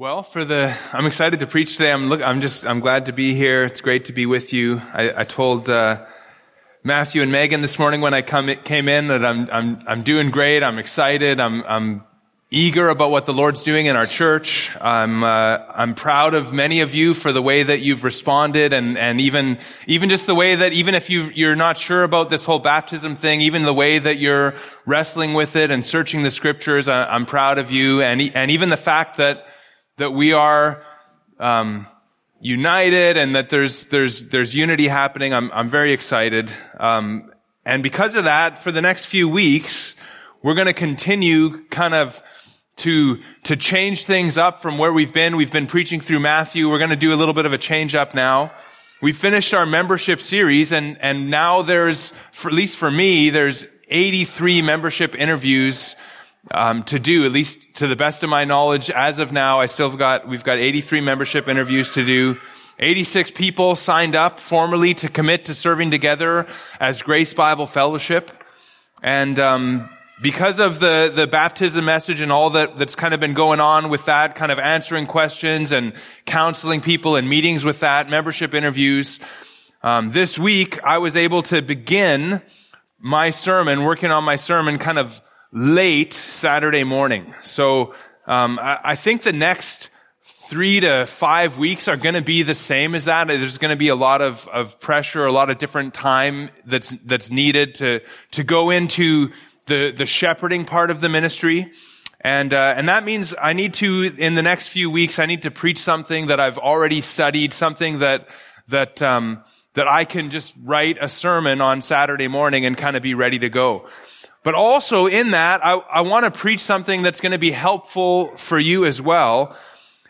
Well, for the, I'm excited to preach today. I'm look, I'm just, I'm glad to be here. It's great to be with you. I, I told, uh, Matthew and Megan this morning when I come, came in that I'm, I'm, I'm doing great. I'm excited. I'm, I'm eager about what the Lord's doing in our church. I'm, uh, I'm proud of many of you for the way that you've responded and, and even, even just the way that even if you, you're not sure about this whole baptism thing, even the way that you're wrestling with it and searching the scriptures, I, I'm proud of you. And, and even the fact that, that we are um, united and that there's there's there's unity happening. I'm I'm very excited, um, and because of that, for the next few weeks, we're going to continue kind of to to change things up from where we've been. We've been preaching through Matthew. We're going to do a little bit of a change up now. We finished our membership series, and and now there's, for, at least for me, there's 83 membership interviews um, to do, at least to the best of my knowledge. As of now, I still have got, we've got 83 membership interviews to do. 86 people signed up formally to commit to serving together as Grace Bible Fellowship. And, um, because of the, the baptism message and all that, that's kind of been going on with that, kind of answering questions and counseling people and meetings with that, membership interviews, um, this week I was able to begin my sermon, working on my sermon kind of late Saturday morning. So um, I, I, think the next three to five weeks are going to be the same as that. There's going to be a lot of, of pressure, a lot of different time that's that's needed to to go into the the shepherding part of the ministry. And, uh, and that means I need to, in the next few weeks, I need to preach something that I've already studied, something that, that, um, that I can just write a sermon on Saturday morning and kind of be ready to go. But also in that, I, I want to preach something that's going to be helpful for you as well.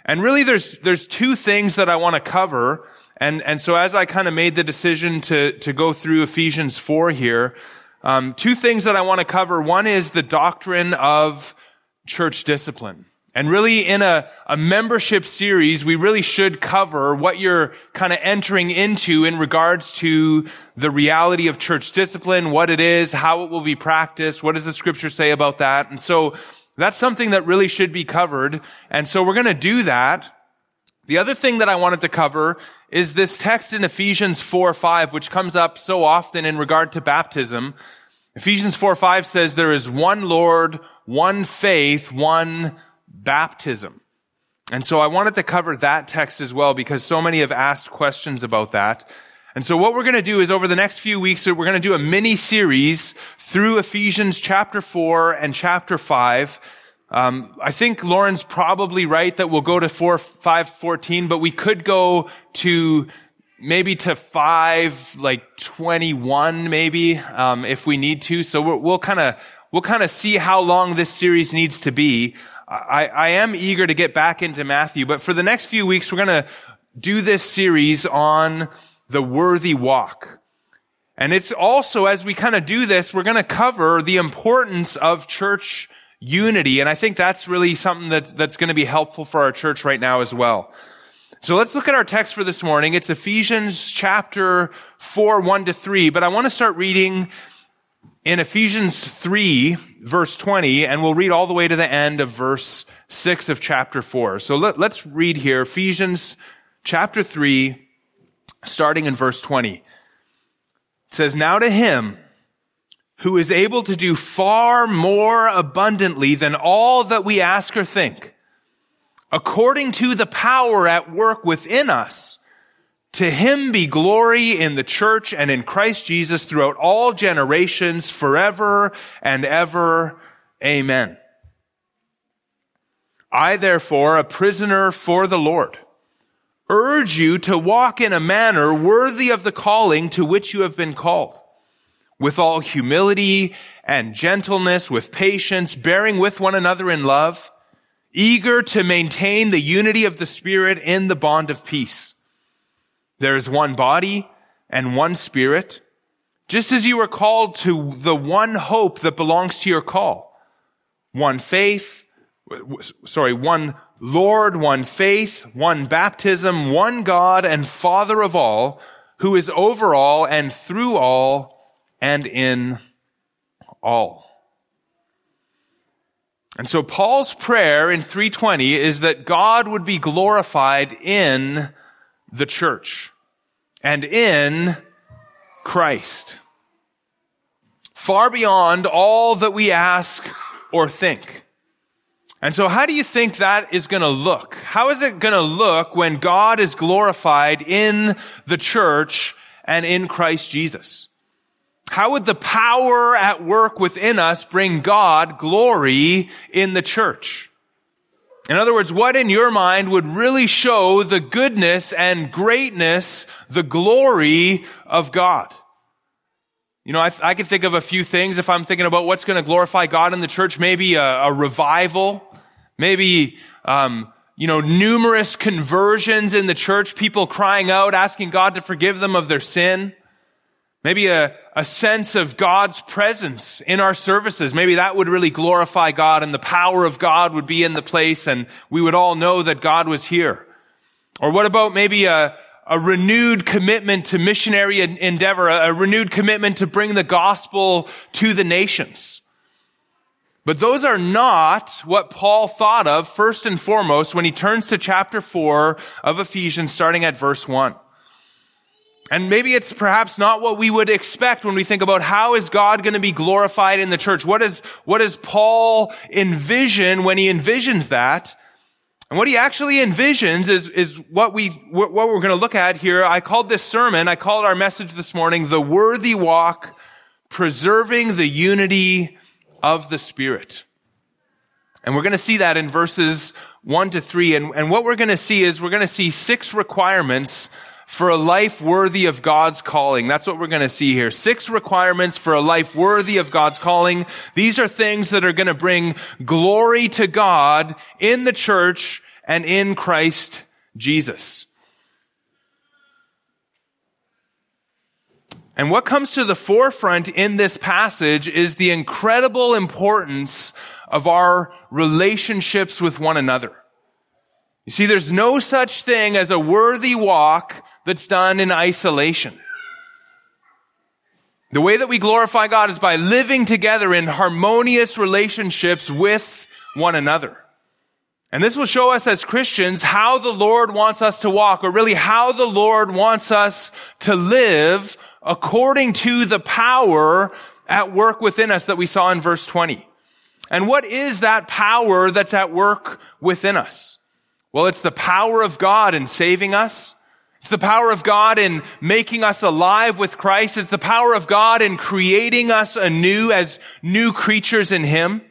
And really there's, there's two things that I want to cover. And, and so as I kind of made the decision to, to go through Ephesians 4 here, um, two things that I want to cover. One is the doctrine of church discipline. And really in a, a membership series, we really should cover what you're kind of entering into in regards to the reality of church discipline, what it is, how it will be practiced, what does the scripture say about that? And so that's something that really should be covered. And so we're going to do that. The other thing that I wanted to cover is this text in Ephesians 4, 5, which comes up so often in regard to baptism. Ephesians 4, 5 says there is one Lord, one faith, one baptism. And so I wanted to cover that text as well because so many have asked questions about that. And so what we're going to do is over the next few weeks, we're going to do a mini series through Ephesians chapter 4 and chapter 5. Um, I think Lauren's probably right that we'll go to 4, 5, 14, but we could go to maybe to 5, like 21 maybe, um, if we need to. So we'll kind of, we'll kind of see how long this series needs to be. I, I am eager to get back into Matthew, but for the next few weeks, we're going to do this series on the worthy walk. And it's also, as we kind of do this, we're going to cover the importance of church unity. And I think that's really something that's, that's going to be helpful for our church right now as well. So let's look at our text for this morning. It's Ephesians chapter 4, 1 to 3, but I want to start reading in Ephesians 3, verse 20, and we'll read all the way to the end of verse 6 of chapter 4. So let, us read here, Ephesians chapter 3, starting in verse 20. It says, Now to him who is able to do far more abundantly than all that we ask or think, according to the power at work within us, to him be glory in the church and in Christ Jesus throughout all generations, forever and ever. Amen. I therefore, a prisoner for the Lord, urge you to walk in a manner worthy of the calling to which you have been called, with all humility and gentleness, with patience, bearing with one another in love, eager to maintain the unity of the Spirit in the bond of peace. There is one body and one spirit, just as you are called to the one hope that belongs to your call. One faith, sorry, one Lord, one faith, one baptism, one God and Father of all, who is over all and through all and in all. And so Paul's prayer in 320 is that God would be glorified in the church and in Christ. Far beyond all that we ask or think. And so how do you think that is going to look? How is it going to look when God is glorified in the church and in Christ Jesus? How would the power at work within us bring God glory in the church? In other words, what in your mind would really show the goodness and greatness, the glory of God? You know, I, I can think of a few things if I'm thinking about what's going to glorify God in the church. Maybe a, a revival, maybe, um, you know, numerous conversions in the church, people crying out, asking God to forgive them of their sin. Maybe a, a sense of God's presence in our services. Maybe that would really glorify God and the power of God would be in the place and we would all know that God was here. Or what about maybe a, a renewed commitment to missionary endeavor, a renewed commitment to bring the gospel to the nations. But those are not what Paul thought of first and foremost when he turns to chapter four of Ephesians starting at verse one. And maybe it's perhaps not what we would expect when we think about how is God going to be glorified in the church? What is, what does Paul envision when he envisions that? And what he actually envisions is, is what we, what we're going to look at here. I called this sermon, I called our message this morning, the worthy walk, preserving the unity of the Spirit. And we're going to see that in verses one to three. And, and what we're going to see is we're going to see six requirements for a life worthy of God's calling. That's what we're going to see here. Six requirements for a life worthy of God's calling. These are things that are going to bring glory to God in the church and in Christ Jesus. And what comes to the forefront in this passage is the incredible importance of our relationships with one another. You see, there's no such thing as a worthy walk that's done in isolation. The way that we glorify God is by living together in harmonious relationships with one another. And this will show us as Christians how the Lord wants us to walk, or really how the Lord wants us to live according to the power at work within us that we saw in verse 20. And what is that power that's at work within us? Well, it's the power of God in saving us. It's the power of God in making us alive with Christ. It's the power of God in creating us anew as new creatures in Him.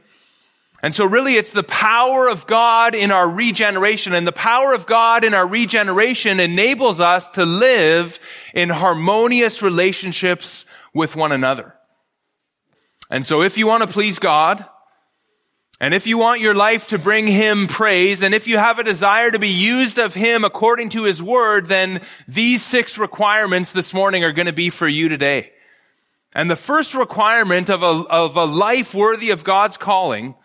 And so really it's the power of God in our regeneration and the power of God in our regeneration enables us to live in harmonious relationships with one another. And so if you want to please God, and if you want your life to bring Him praise, and if you have a desire to be used of Him according to His Word, then these six requirements this morning are going to be for you today. And the first requirement of a, of a life worthy of God's calling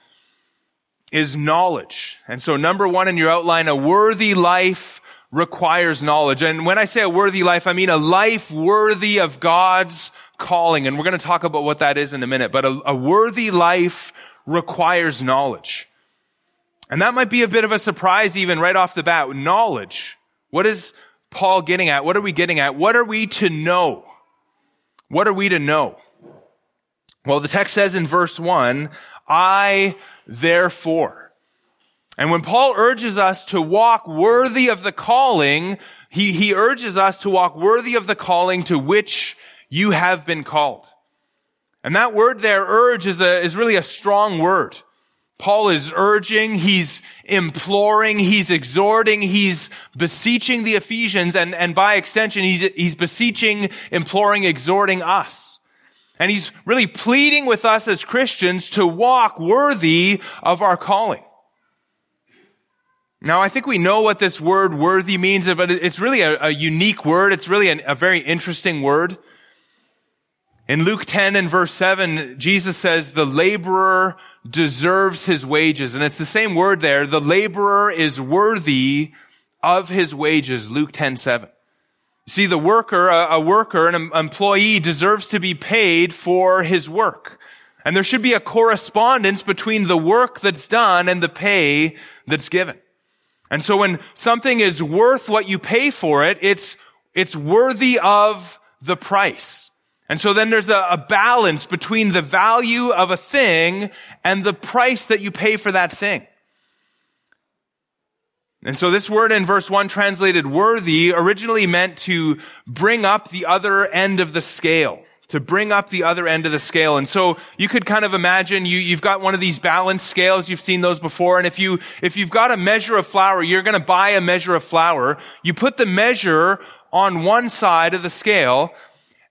is knowledge. And so number one in your outline, a worthy life requires knowledge. And when I say a worthy life, I mean a life worthy of God's calling. And we're going to talk about what that is in a minute. But a, a worthy life requires knowledge. And that might be a bit of a surprise even right off the bat. Knowledge. What is Paul getting at? What are we getting at? What are we to know? What are we to know? Well, the text says in verse one, I therefore. And when Paul urges us to walk worthy of the calling, he, he urges us to walk worthy of the calling to which you have been called. And that word there, urge, is a, is really a strong word. Paul is urging, he's imploring, he's exhorting, he's beseeching the Ephesians, and, and by extension, he's, he's beseeching, imploring, exhorting us. And he's really pleading with us as Christians to walk worthy of our calling. Now, I think we know what this word worthy means, but it's really a, a unique word. It's really an, a very interesting word. In Luke 10 and verse 7, Jesus says the laborer deserves his wages. And it's the same word there. The laborer is worthy of his wages. Luke 10, 7. See, the worker, a, worker, an employee deserves to be paid for his work. And there should be a correspondence between the work that's done and the pay that's given. And so when something is worth what you pay for it, it's, it's worthy of the price. And so then there's a, a, balance between the value of a thing and the price that you pay for that thing. And so this word in verse 1 translated worthy originally meant to bring up the other end of the scale. To bring up the other end of the scale. And so you could kind of imagine you, you've got one of these balance scales. You've seen those before. And if you, if you've got a measure of flour, you're going to buy a measure of flour. You put the measure on one side of the scale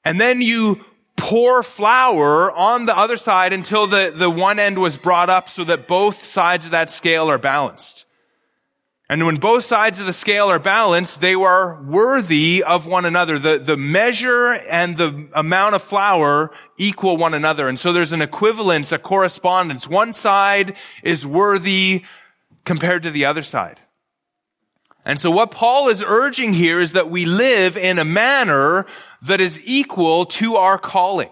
and then you pour flour on the other side until the, the one end was brought up so that both sides of that scale are balanced. And when both sides of the scale are balanced, they are worthy of one another. The, the measure and the amount of flour equal one another. And so there's an equivalence, a correspondence. One side is worthy compared to the other side. And so what Paul is urging here is that we live in a manner that is equal to our calling.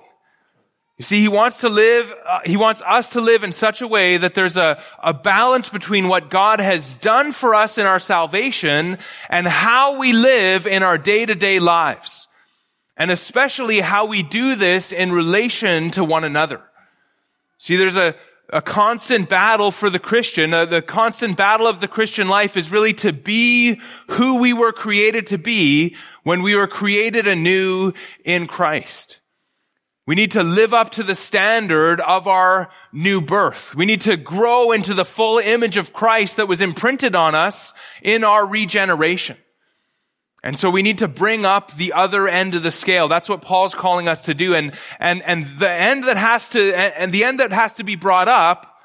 You see, he wants to live, uh, he wants us to live in such a way that there's a, a balance between what God has done for us in our salvation and how we live in our day-to-day lives. And especially how we do this in relation to one another. See, there's a, a constant battle for the Christian. Uh, the constant battle of the Christian life is really to be who we were created to be when we were created anew in Christ. We need to live up to the standard of our new birth. We need to grow into the full image of Christ that was imprinted on us in our regeneration. And so we need to bring up the other end of the scale. That's what Paul's calling us to do. And, and, and the end that has to, and the end that has to be brought up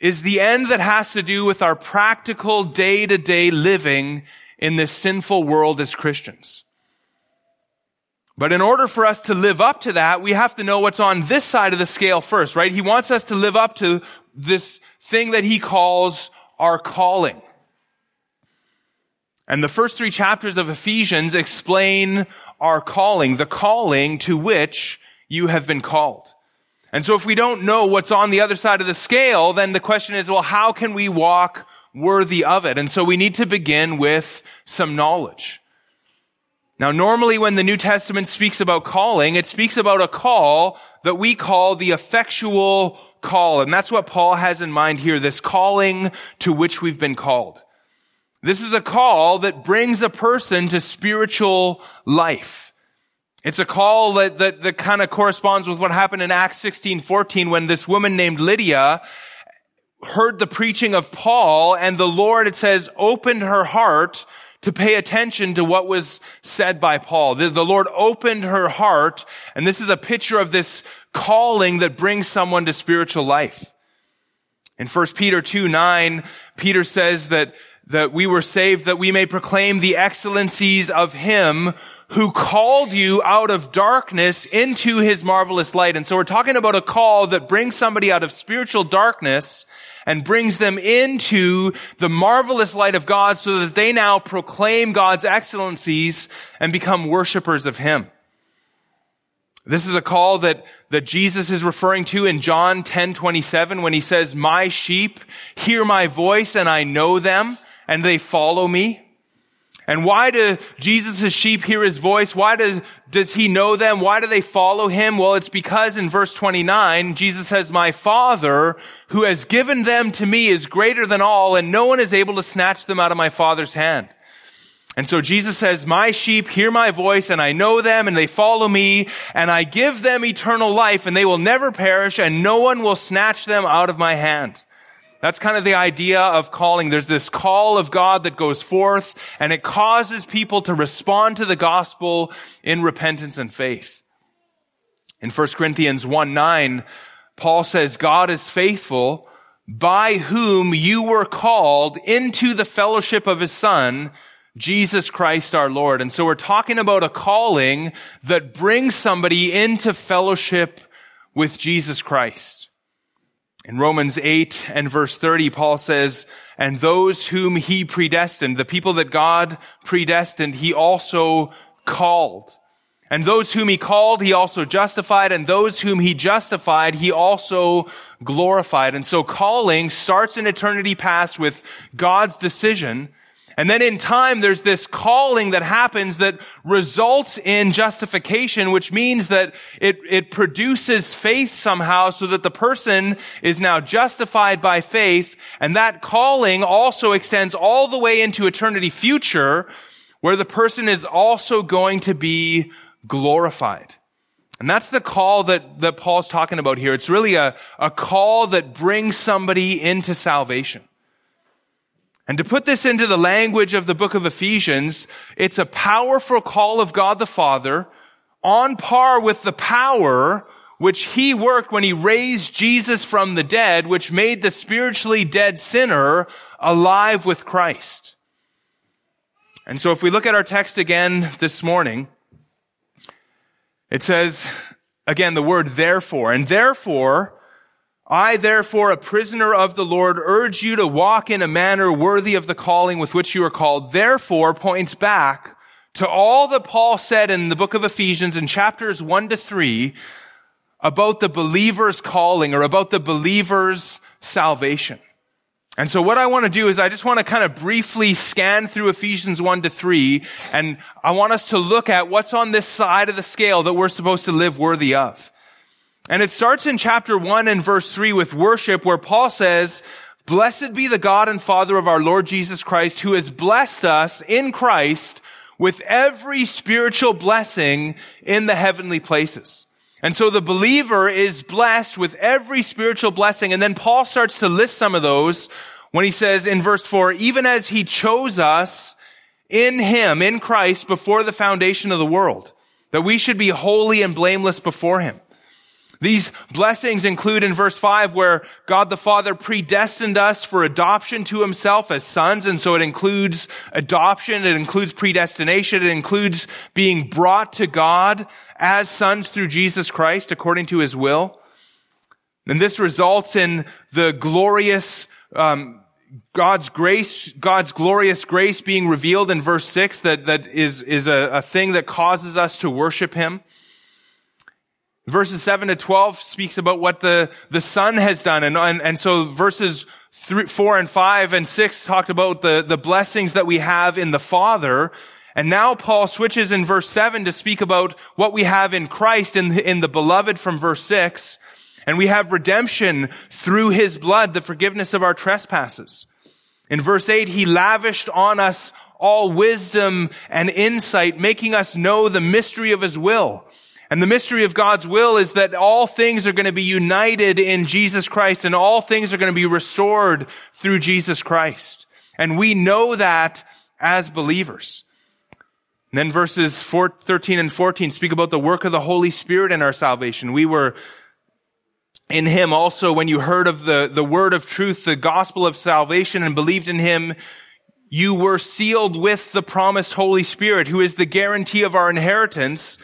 is the end that has to do with our practical day to day living in this sinful world as Christians. But in order for us to live up to that, we have to know what's on this side of the scale first, right? He wants us to live up to this thing that he calls our calling. And the first three chapters of Ephesians explain our calling, the calling to which you have been called. And so if we don't know what's on the other side of the scale, then the question is, well, how can we walk worthy of it? And so we need to begin with some knowledge. Now, normally when the New Testament speaks about calling, it speaks about a call that we call the effectual call. And that's what Paul has in mind here, this calling to which we've been called. This is a call that brings a person to spiritual life. It's a call that, that, that kind of corresponds with what happened in Acts 16, 14 when this woman named Lydia heard the preaching of Paul and the Lord, it says, opened her heart to pay attention to what was said by Paul. The, the Lord opened her heart and this is a picture of this calling that brings someone to spiritual life. In 1 Peter 2, 9, Peter says that that we were saved that we may proclaim the excellencies of him who called you out of darkness into his marvelous light. And so we're talking about a call that brings somebody out of spiritual darkness and brings them into the marvelous light of God so that they now proclaim God's excellencies and become worshipers of him. This is a call that, that Jesus is referring to in John 10, 27 when he says, my sheep hear my voice and I know them and they follow me? And why do Jesus' sheep hear his voice? Why does, does he know them? Why do they follow him? Well, it's because in verse 29, Jesus says, my father who has given them to me is greater than all and no one is able to snatch them out of my father's hand. And so Jesus says, my sheep hear my voice and I know them and they follow me and I give them eternal life and they will never perish and no one will snatch them out of my hand. That's kind of the idea of calling. There's this call of God that goes forth and it causes people to respond to the gospel in repentance and faith. In 1 Corinthians 1 9, Paul says, God is faithful by whom you were called into the fellowship of his son, Jesus Christ our Lord. And so we're talking about a calling that brings somebody into fellowship with Jesus Christ. In Romans 8 and verse 30, Paul says, and those whom he predestined, the people that God predestined, he also called. And those whom he called, he also justified. And those whom he justified, he also glorified. And so calling starts in eternity past with God's decision. And then in time, there's this calling that happens that results in justification, which means that it, it produces faith somehow so that the person is now justified by faith. And that calling also extends all the way into eternity future, where the person is also going to be glorified. And that's the call that, that Paul's talking about here. It's really a, a call that brings somebody into salvation. And to put this into the language of the book of Ephesians, it's a powerful call of God the Father on par with the power which he worked when he raised Jesus from the dead, which made the spiritually dead sinner alive with Christ. And so if we look at our text again this morning, it says, again, the word therefore, and therefore, I therefore, a prisoner of the Lord, urge you to walk in a manner worthy of the calling with which you are called. Therefore points back to all that Paul said in the book of Ephesians in chapters one to three about the believer's calling or about the believer's salvation. And so what I want to do is I just want to kind of briefly scan through Ephesians 1 to 3, and I want us to look at what's on this side of the scale that we're supposed to live worthy of. And it starts in chapter 1 and verse 3 with worship where Paul says, Blessed be the God and Father of our Lord Jesus Christ, who has blessed us in Christ with every spiritual blessing in the heavenly places. And so the believer is blessed with every spiritual blessing. And then Paul starts to list some of those when he says in verse four, even as he chose us in him, in Christ, before the foundation of the world, that we should be holy and blameless before him. These blessings include in verse 5 where God the Father predestined us for adoption to himself as sons. And so it includes adoption. It includes predestination. It includes being brought to God as sons through Jesus Christ according to his will. And this results in the glorious, um, God's grace, God's glorious grace being revealed in verse 6 that, that is, is a, a thing that causes us to worship him. Verses 7 to 12 speaks about what the, the Son has done. And, and, and so verses three, 4 and 5 and 6 talked about the, the blessings that we have in the Father. And now Paul switches in verse 7 to speak about what we have in Christ in, in the beloved from verse 6. And we have redemption through his blood, the forgiveness of our trespasses. In verse 8, he lavished on us all wisdom and insight, making us know the mystery of his will and the mystery of God's will is that all things are going to be united in Jesus Christ and all things are going to be restored through Jesus Christ. And we know that as believers. And then verses 4, 13 and 14 speak about the work of the Holy Spirit in our salvation. We were in him also when you heard of the, the word of truth, the gospel of salvation and believed in him, you were sealed with the promised Holy Spirit, who is the guarantee of our inheritance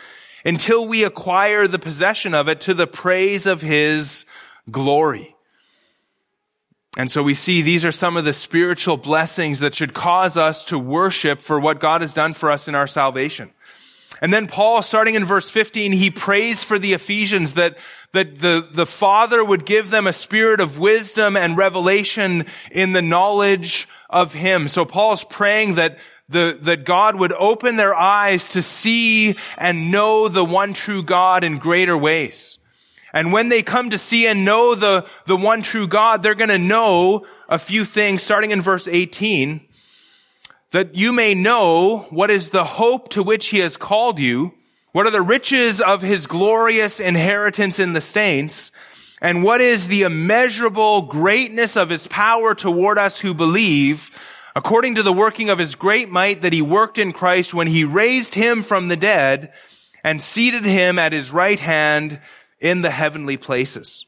until we acquire the possession of it to the praise of his glory. And so we see these are some of the spiritual blessings that should cause us to worship for what God has done for us in our salvation. And then Paul, starting in verse 15, he prays for the Ephesians that, that the, the Father would give them a spirit of wisdom and revelation in the knowledge of Him. So Paul's praying that, the, that God would open their eyes to see and know the one true God in greater ways. And when they come to see and know the, the one true God, they're going to know a few things starting in verse 18 that you may know what is the hope to which he has called you, what are the riches of his glorious inheritance in the saints, and what is the immeasurable greatness of his power toward us who believe, according to the working of his great might that he worked in Christ when he raised him from the dead and seated him at his right hand in the heavenly places.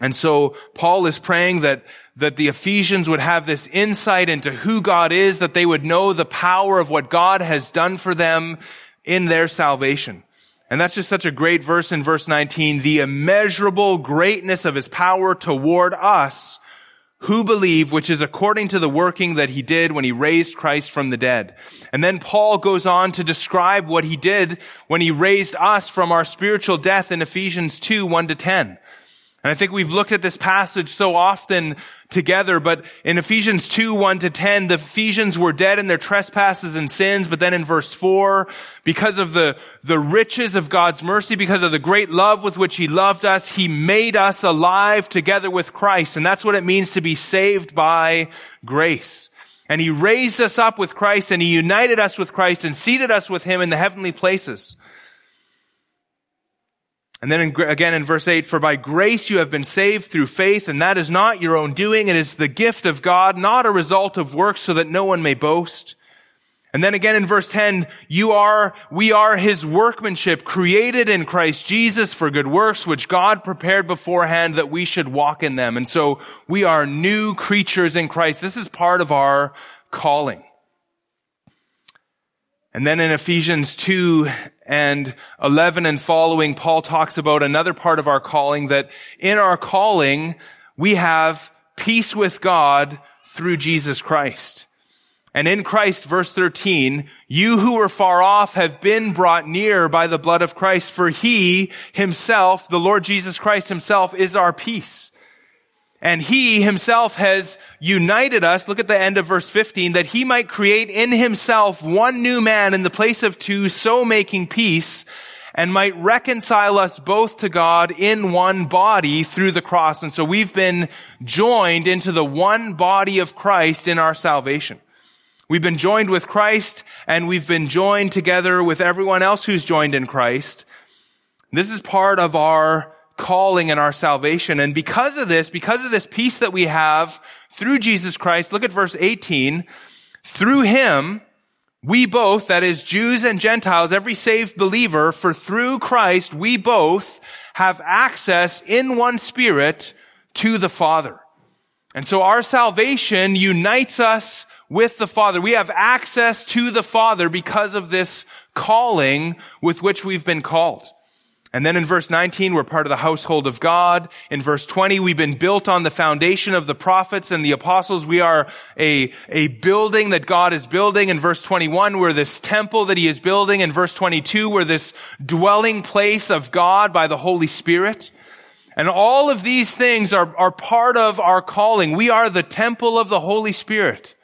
And so Paul is praying that, that the Ephesians would have this insight into who God is, that they would know the power of what God has done for them in their salvation. And that's just such a great verse in verse 19. The immeasurable greatness of his power toward us who believe, which is according to the working that he did when he raised Christ from the dead. And then Paul goes on to describe what he did when he raised us from our spiritual death in Ephesians 2, 1 to 10. And I think we've looked at this passage so often together, but in Ephesians 2, 1 to 10, the Ephesians were dead in their trespasses and sins, but then in verse 4, because of the, the riches of God's mercy, because of the great love with which He loved us, He made us alive together with Christ. And that's what it means to be saved by grace. And He raised us up with Christ and He united us with Christ and seated us with Him in the heavenly places and then in, again in verse 8, for by grace you have been saved through faith, and that is not your own doing. It is the gift of God, not a result of works so that no one may boast. And then again in verse 10, you are, we are his workmanship created in Christ Jesus for good works, which God prepared beforehand that we should walk in them. And so we are new creatures in Christ. This is part of our calling. And then in Ephesians 2 and 11 and following, Paul talks about another part of our calling that in our calling, we have peace with God through Jesus Christ. And in Christ, verse 13, you who were far off have been brought near by the blood of Christ, for he himself, the Lord Jesus Christ himself, is our peace. And he himself has united us, look at the end of verse 15, that he might create in himself one new man in the place of two, so making peace, and might reconcile us both to God in one body through the cross. And so we've been joined into the one body of Christ in our salvation. We've been joined with Christ and we've been joined together with everyone else who's joined in Christ. This is part of our calling and our salvation. And because of this, because of this peace that we have through Jesus Christ, look at verse 18. Through him, we both, that is Jews and Gentiles, every saved believer, for through Christ, we both have access in one spirit to the Father. And so our salvation unites us with the Father. We have access to the Father because of this calling with which we've been called. And then in verse 19, we're part of the household of God. In verse 20, we've been built on the foundation of the prophets and the apostles. We are a, a building that God is building. In verse 21, we're this temple that he is building. In verse 22, we're this dwelling place of God by the Holy Spirit. And all of these things are, are part of our calling. We are the temple of the Holy Spirit.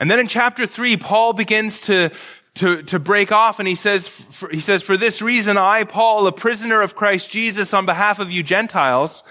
And then in chapter three, Paul begins to, to, to break off. And he says, for, he says, for this reason, I, Paul, a prisoner of Christ Jesus on behalf of you Gentiles.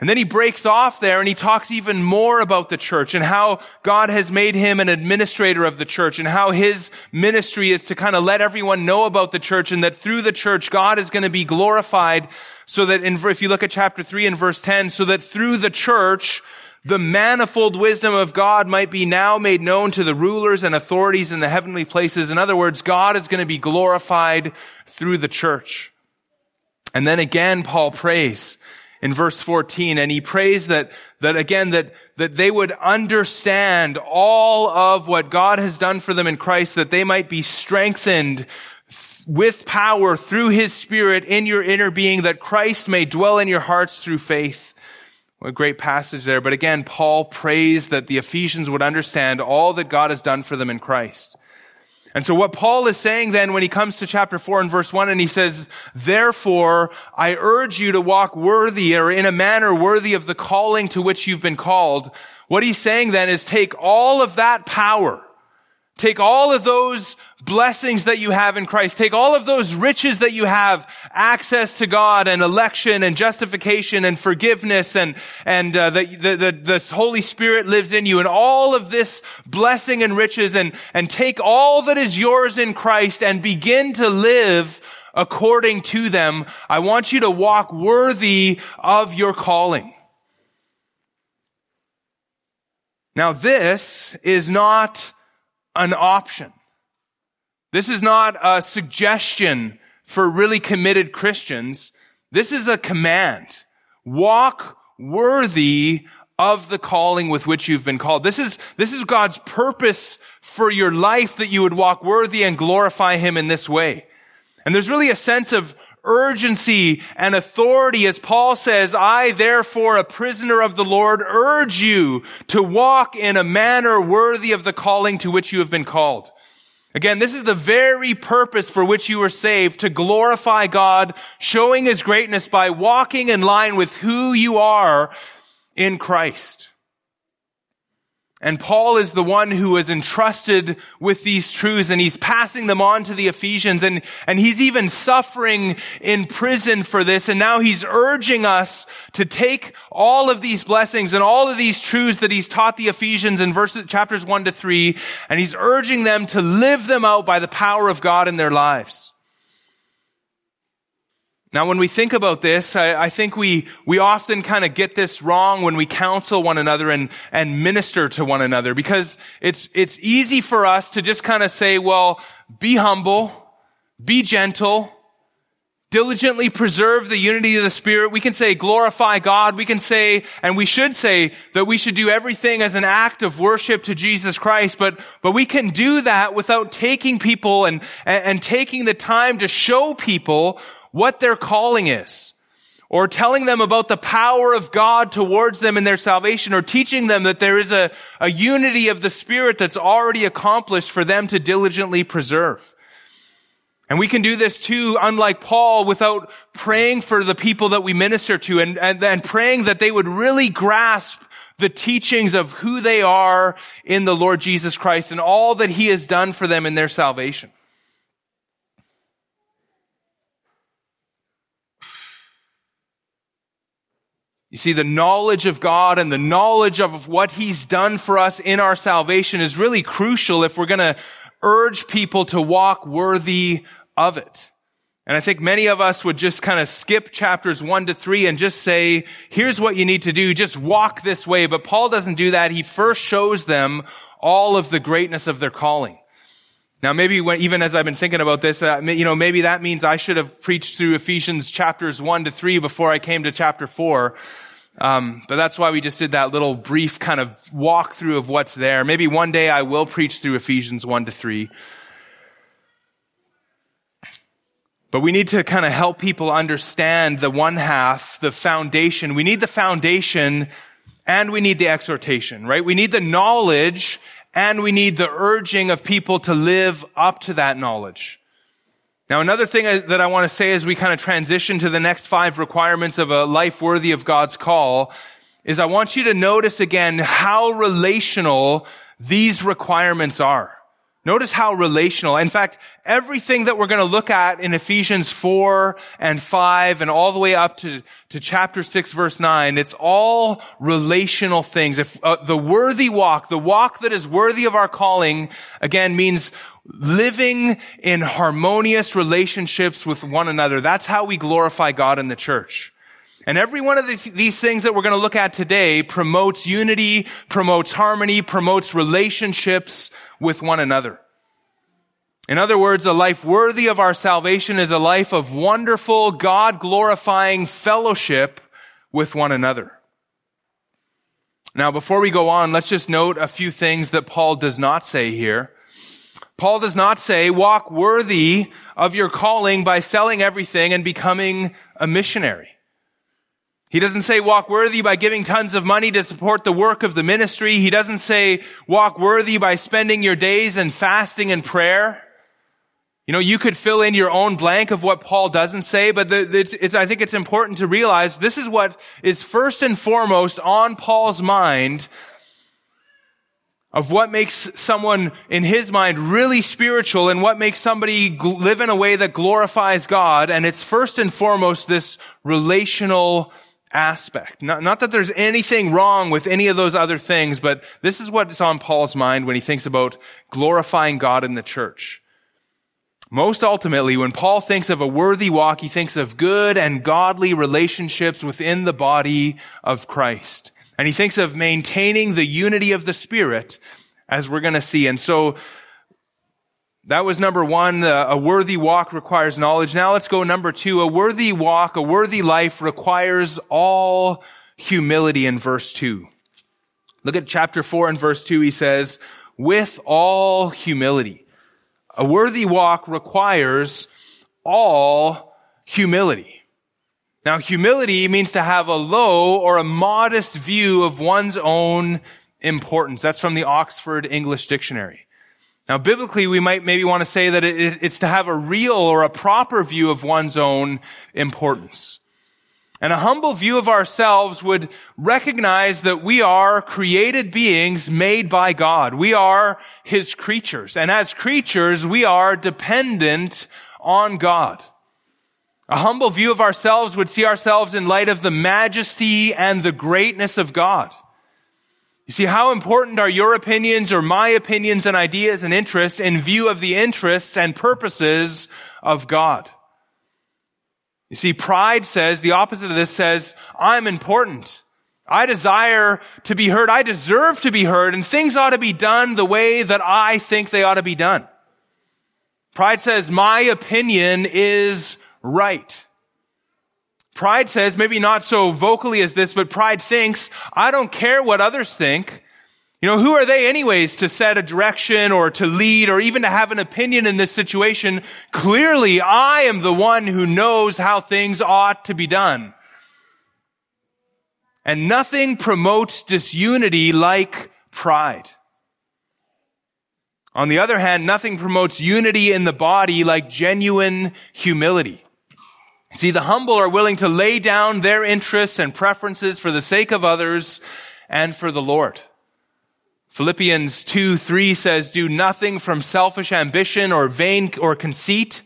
And then he breaks off there and he talks even more about the church and how God has made him an administrator of the church and how his ministry is to kind of let everyone know about the church and that through the church, God is going to be glorified so that in, if you look at chapter three and verse 10, so that through the church, the manifold wisdom of God might be now made known to the rulers and authorities in the heavenly places. In other words, God is going to be glorified through the church. And then again, Paul prays in verse 14, and he prays that, that again, that, that they would understand all of what God has done for them in Christ, that they might be strengthened with power through his spirit in your inner being, that Christ may dwell in your hearts through faith. What a great passage there. But again, Paul prays that the Ephesians would understand all that God has done for them in Christ. And so what Paul is saying then when he comes to chapter 4 and verse 1 and he says, Therefore, I urge you to walk worthy or in a manner worthy of the calling to which you've been called. What he's saying then is take all of that power Take all of those blessings that you have in Christ. Take all of those riches that you have, access to God and election and justification and forgiveness and, and uh, the, the, the, the Holy Spirit lives in you and all of this blessing and riches and, and take all that is yours in Christ and begin to live according to them. I want you to walk worthy of your calling. Now this is not an option. This is not a suggestion for really committed Christians. This is a command. Walk worthy of the calling with which you've been called. This is, this is God's purpose for your life that you would walk worthy and glorify Him in this way. And there's really a sense of urgency and authority as Paul says, I therefore, a prisoner of the Lord, urge you to walk in a manner worthy of the calling to which you have been called. Again, this is the very purpose for which you were saved, to glorify God, showing His greatness by walking in line with who you are in Christ. And Paul is the one who is entrusted with these truths and he's passing them on to the Ephesians and, and he's even suffering in prison for this. And now he's urging us to take all of these blessings and all of these truths that he's taught the Ephesians in verses, chapters one to three, and he's urging them to live them out by the power of God in their lives. Now, when we think about this, I, I think we, we often kind of get this wrong when we counsel one another and, and minister to one another because it's, it's easy for us to just kind of say, well, be humble, be gentle, diligently preserve the unity of the Spirit. We can say glorify God. We can say, and we should say that we should do everything as an act of worship to Jesus Christ, but, but we can do that without taking people and, and, and taking the time to show people what their calling is, or telling them about the power of God towards them in their salvation, or teaching them that there is a, a unity of the Spirit that's already accomplished for them to diligently preserve. And we can do this too, unlike Paul, without praying for the people that we minister to and, and, and praying that they would really grasp the teachings of who they are in the Lord Jesus Christ and all that he has done for them in their salvation. You see, the knowledge of God and the knowledge of what He's done for us in our salvation is really crucial if we're going to urge people to walk worthy of it. And I think many of us would just kind of skip chapters one to three and just say, here's what you need to do. Just walk this way. But Paul doesn't do that. He first shows them all of the greatness of their calling. Now, maybe when, even as I've been thinking about this, uh, you know, maybe that means I should have preached through Ephesians chapters one to three before I came to chapter four. Um, but that's why we just did that little brief kind of walkthrough of what's there. Maybe one day I will preach through Ephesians one to three. But we need to kind of help people understand the one half, the foundation. We need the foundation and we need the exhortation, right? We need the knowledge and we need the urging of people to live up to that knowledge. Now, another thing that I want to say as we kind of transition to the next five requirements of a life worthy of God's call is I want you to notice again how relational these requirements are. Notice how relational. In fact, everything that we're going to look at in Ephesians 4 and 5 and all the way up to, to chapter 6 verse 9, it's all relational things. If uh, the worthy walk, the walk that is worthy of our calling, again, means living in harmonious relationships with one another. That's how we glorify God in the church. And every one of these things that we're going to look at today promotes unity, promotes harmony, promotes relationships with one another. In other words, a life worthy of our salvation is a life of wonderful, God glorifying fellowship with one another. Now, before we go on, let's just note a few things that Paul does not say here. Paul does not say, walk worthy of your calling by selling everything and becoming a missionary. He doesn't say walk worthy by giving tons of money to support the work of the ministry. He doesn't say walk worthy by spending your days in fasting and prayer. You know, you could fill in your own blank of what Paul doesn't say, but it's, it's, I think it's important to realize this is what is first and foremost on Paul's mind of what makes someone in his mind really spiritual and what makes somebody live in a way that glorifies God. And it's first and foremost this relational aspect. Not, not that there's anything wrong with any of those other things, but this is what's on Paul's mind when he thinks about glorifying God in the church. Most ultimately, when Paul thinks of a worthy walk, he thinks of good and godly relationships within the body of Christ. And he thinks of maintaining the unity of the Spirit, as we're going to see. And so, that was number one. A worthy walk requires knowledge. Now let's go number two. A worthy walk, a worthy life requires all humility in verse two. Look at chapter four and verse two. He says, with all humility. A worthy walk requires all humility. Now, humility means to have a low or a modest view of one's own importance. That's from the Oxford English Dictionary. Now, biblically, we might maybe want to say that it's to have a real or a proper view of one's own importance. And a humble view of ourselves would recognize that we are created beings made by God. We are His creatures. And as creatures, we are dependent on God. A humble view of ourselves would see ourselves in light of the majesty and the greatness of God. You see, how important are your opinions or my opinions and ideas and interests in view of the interests and purposes of God? You see, pride says, the opposite of this says, I'm important. I desire to be heard. I deserve to be heard and things ought to be done the way that I think they ought to be done. Pride says, my opinion is right. Pride says, maybe not so vocally as this, but pride thinks, I don't care what others think. You know, who are they anyways to set a direction or to lead or even to have an opinion in this situation? Clearly, I am the one who knows how things ought to be done. And nothing promotes disunity like pride. On the other hand, nothing promotes unity in the body like genuine humility. See, the humble are willing to lay down their interests and preferences for the sake of others and for the Lord. Philippians 2, 3 says, do nothing from selfish ambition or vain or conceit,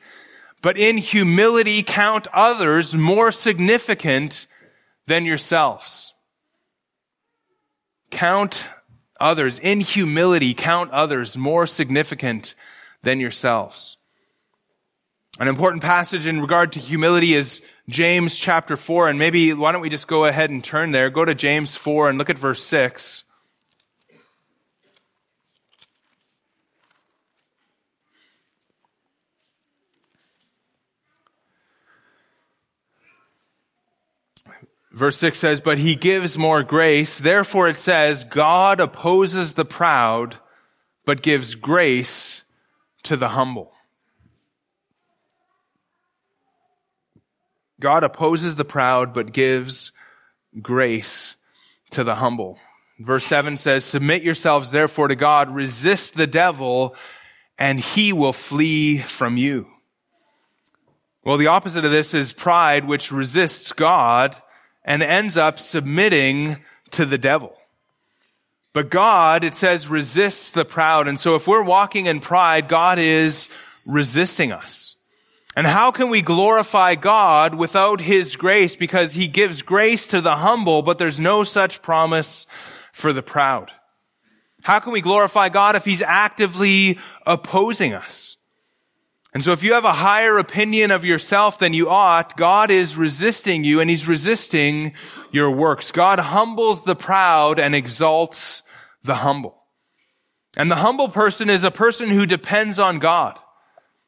but in humility count others more significant than yourselves. Count others, in humility, count others more significant than yourselves. An important passage in regard to humility is James chapter 4, and maybe why don't we just go ahead and turn there, go to James 4 and look at verse 6. Verse 6 says, But he gives more grace. Therefore it says, God opposes the proud, but gives grace to the humble. God opposes the proud, but gives grace to the humble. Verse 7 says, Submit yourselves therefore to God, resist the devil, and he will flee from you. Well, the opposite of this is pride, which resists God and ends up submitting to the devil. But God, it says, resists the proud. And so if we're walking in pride, God is resisting us. And how can we glorify God without His grace? Because He gives grace to the humble, but there's no such promise for the proud. How can we glorify God if He's actively opposing us? And so if you have a higher opinion of yourself than you ought, God is resisting you and he's resisting your works. God humbles the proud and exalts the humble. And the humble person is a person who depends on God.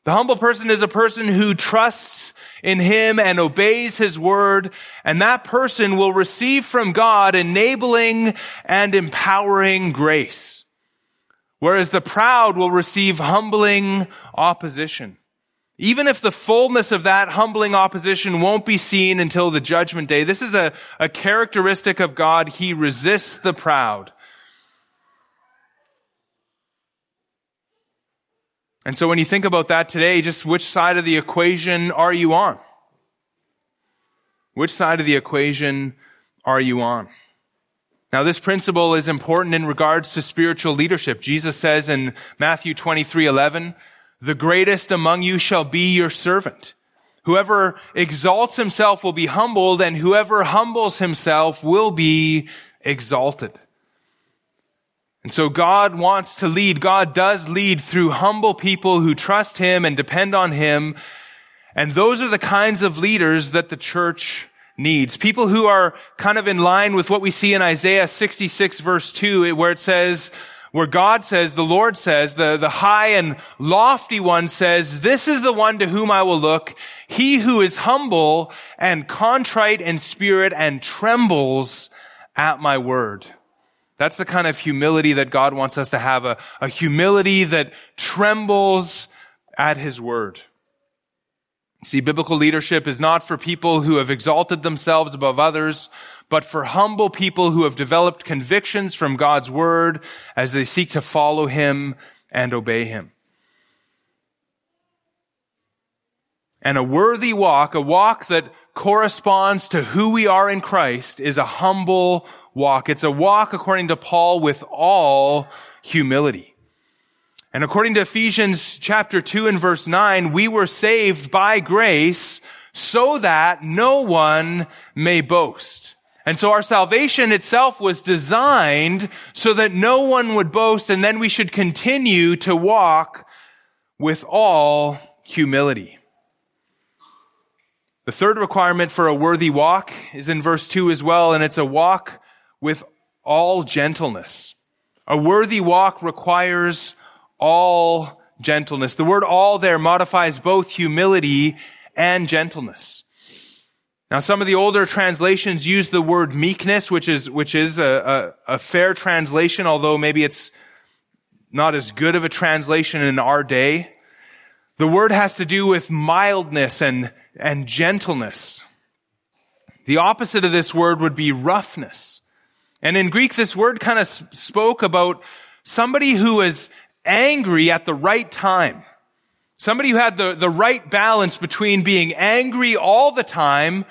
The humble person is a person who trusts in him and obeys his word. And that person will receive from God enabling and empowering grace. Whereas the proud will receive humbling opposition. Even if the fullness of that humbling opposition won't be seen until the judgment day, this is a, a characteristic of God. He resists the proud. And so when you think about that today, just which side of the equation are you on? Which side of the equation are you on? Now this principle is important in regards to spiritual leadership. Jesus says in Matthew 23, 11, the greatest among you shall be your servant. Whoever exalts himself will be humbled, and whoever humbles himself will be exalted. And so God wants to lead. God does lead through humble people who trust Him and depend on Him. And those are the kinds of leaders that the church needs. People who are kind of in line with what we see in Isaiah 66 verse 2, where it says, where God says, the Lord says, the, the high and lofty one says, this is the one to whom I will look, he who is humble and contrite in spirit and trembles at my word. That's the kind of humility that God wants us to have, a, a humility that trembles at his word. See, biblical leadership is not for people who have exalted themselves above others, but for humble people who have developed convictions from God's word as they seek to follow him and obey him. And a worthy walk, a walk that corresponds to who we are in Christ, is a humble walk. It's a walk, according to Paul, with all humility. And according to Ephesians chapter 2 and verse 9, we were saved by grace so that no one may boast. And so our salvation itself was designed so that no one would boast and then we should continue to walk with all humility. The third requirement for a worthy walk is in verse 2 as well, and it's a walk with all gentleness. A worthy walk requires all gentleness. The word all there modifies both humility and gentleness. Now, some of the older translations use the word meekness, which is, which is a, a, a fair translation, although maybe it's not as good of a translation in our day. The word has to do with mildness and and gentleness. The opposite of this word would be roughness. And in Greek, this word kind of spoke about somebody who is angry at the right time. Somebody who had the, the right balance between being angry all the time